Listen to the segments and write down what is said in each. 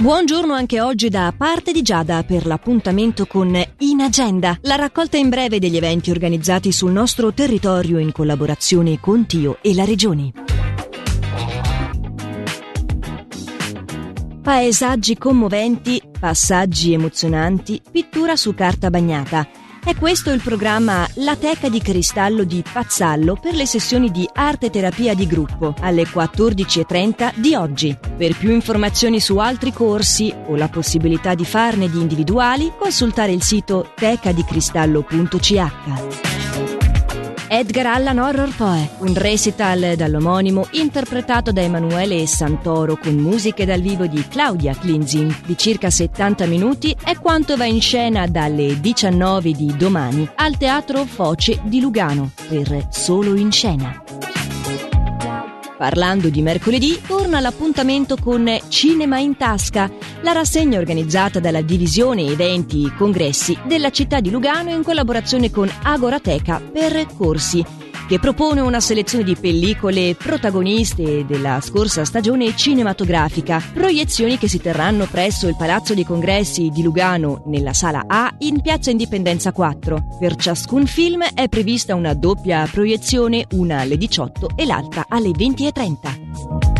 Buongiorno anche oggi da parte di Giada per l'appuntamento con In Agenda, la raccolta in breve degli eventi organizzati sul nostro territorio in collaborazione con Tio e la Regione. Paesaggi commoventi, passaggi emozionanti, pittura su carta bagnata. È questo il programma La Teca di Cristallo di Pazzallo per le sessioni di arte terapia di gruppo alle 14.30 di oggi. Per più informazioni su altri corsi o la possibilità di farne di individuali, consultare il sito tecadicristallo.ch. Edgar Allan Horror Poe, un recital dall'omonimo interpretato da Emanuele Santoro con musiche dal vivo di Claudia Klinzing di circa 70 minuti è quanto va in scena dalle 19 di domani al Teatro Foce di Lugano per Solo in Scena. Parlando di mercoledì, torna l'appuntamento con Cinema in Tasca, la rassegna organizzata dalla Divisione Eventi e Congressi della città di Lugano in collaborazione con Agorateca per corsi che propone una selezione di pellicole protagoniste della scorsa stagione cinematografica, proiezioni che si terranno presso il Palazzo dei Congressi di Lugano nella sala A in Piazza Indipendenza 4. Per ciascun film è prevista una doppia proiezione, una alle 18 e l'altra alle 20.30.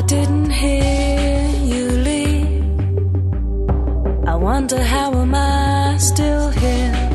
I didn't hear you leave. I wonder how am I still here?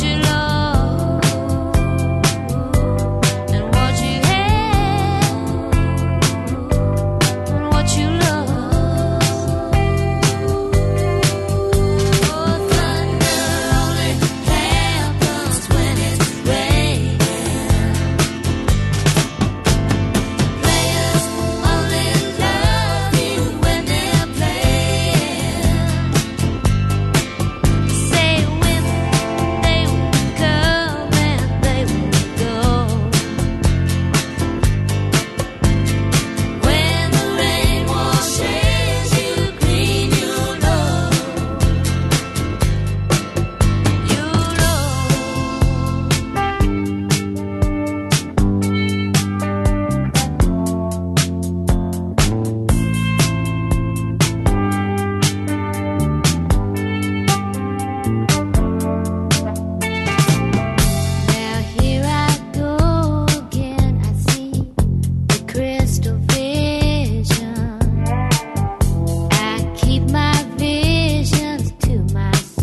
You